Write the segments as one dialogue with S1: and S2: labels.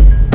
S1: it.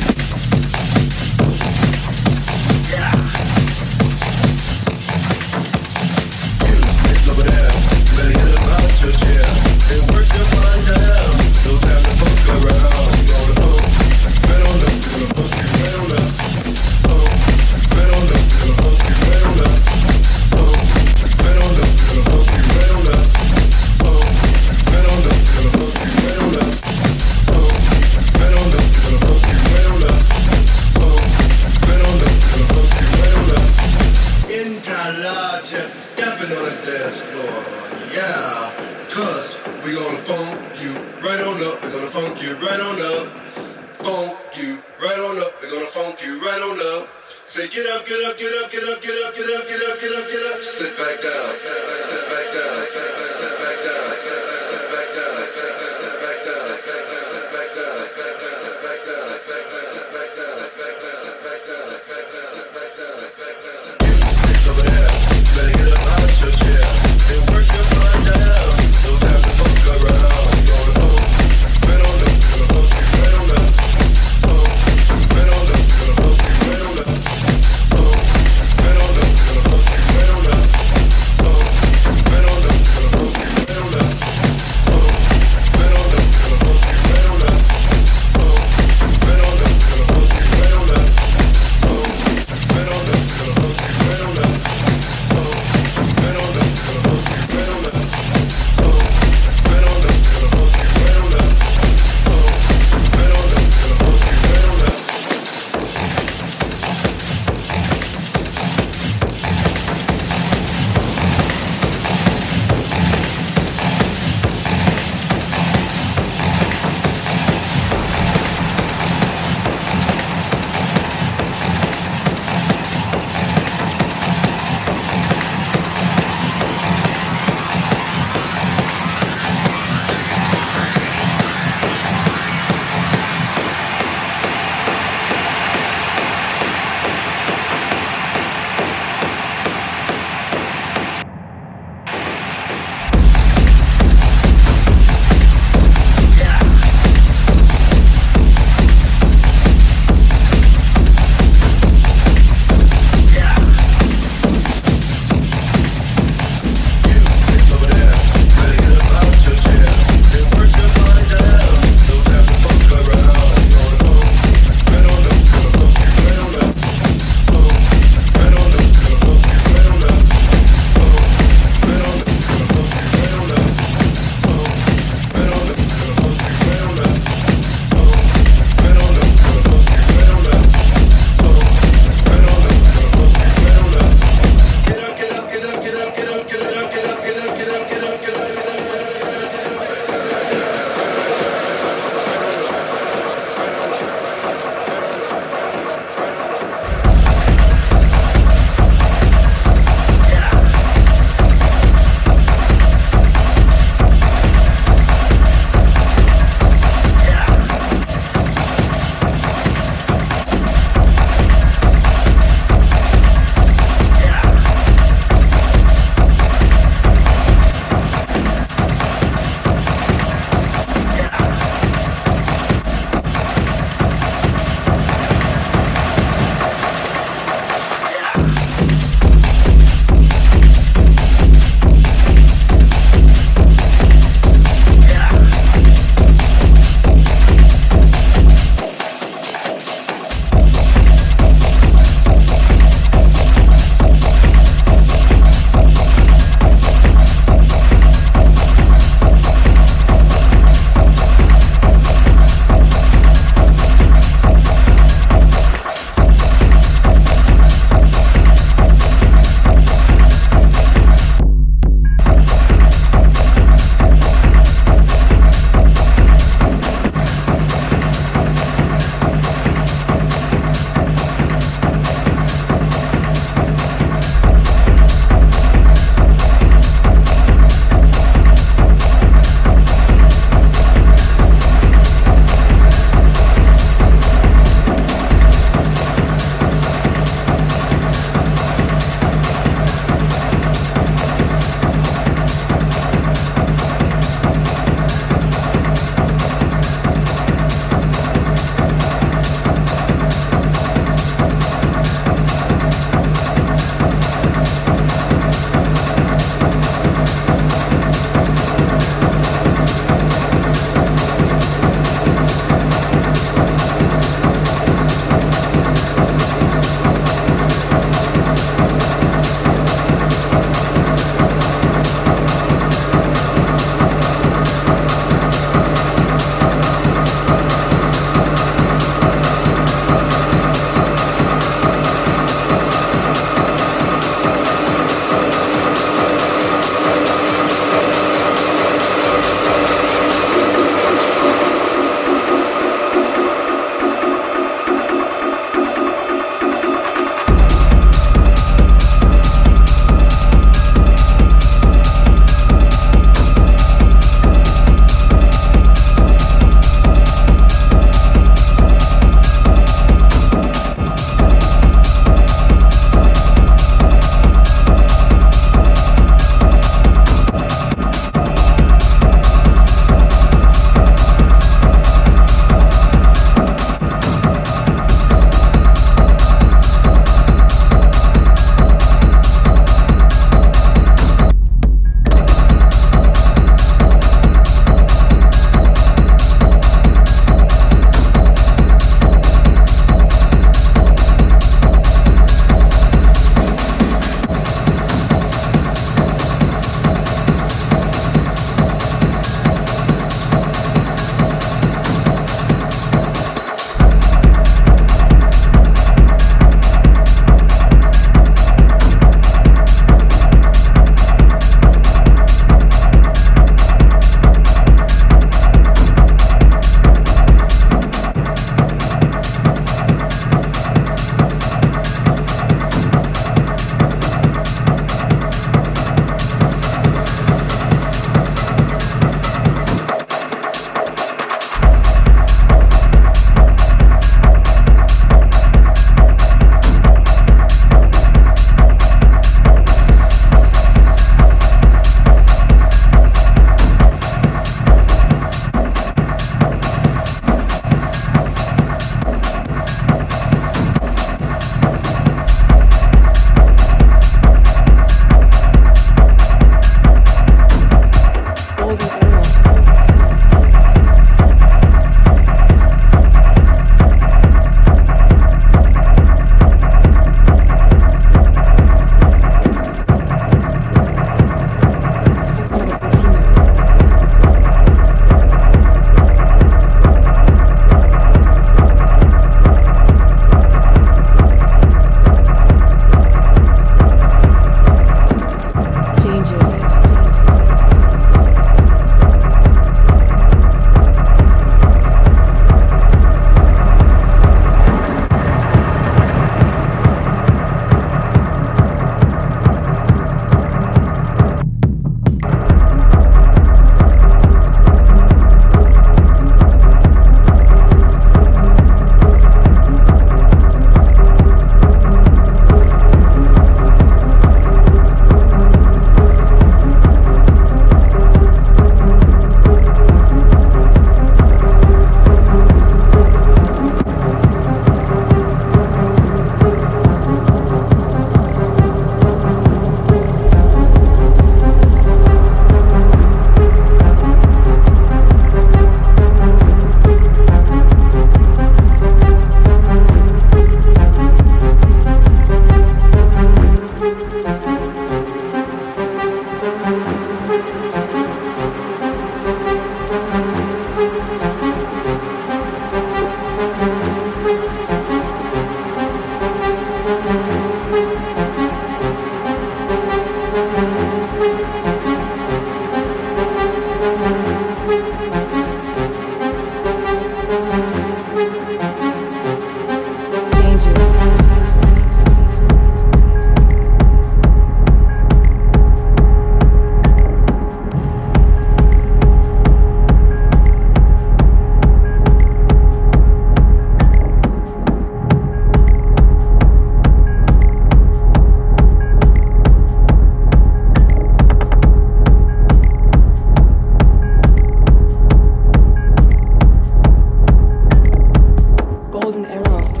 S2: error.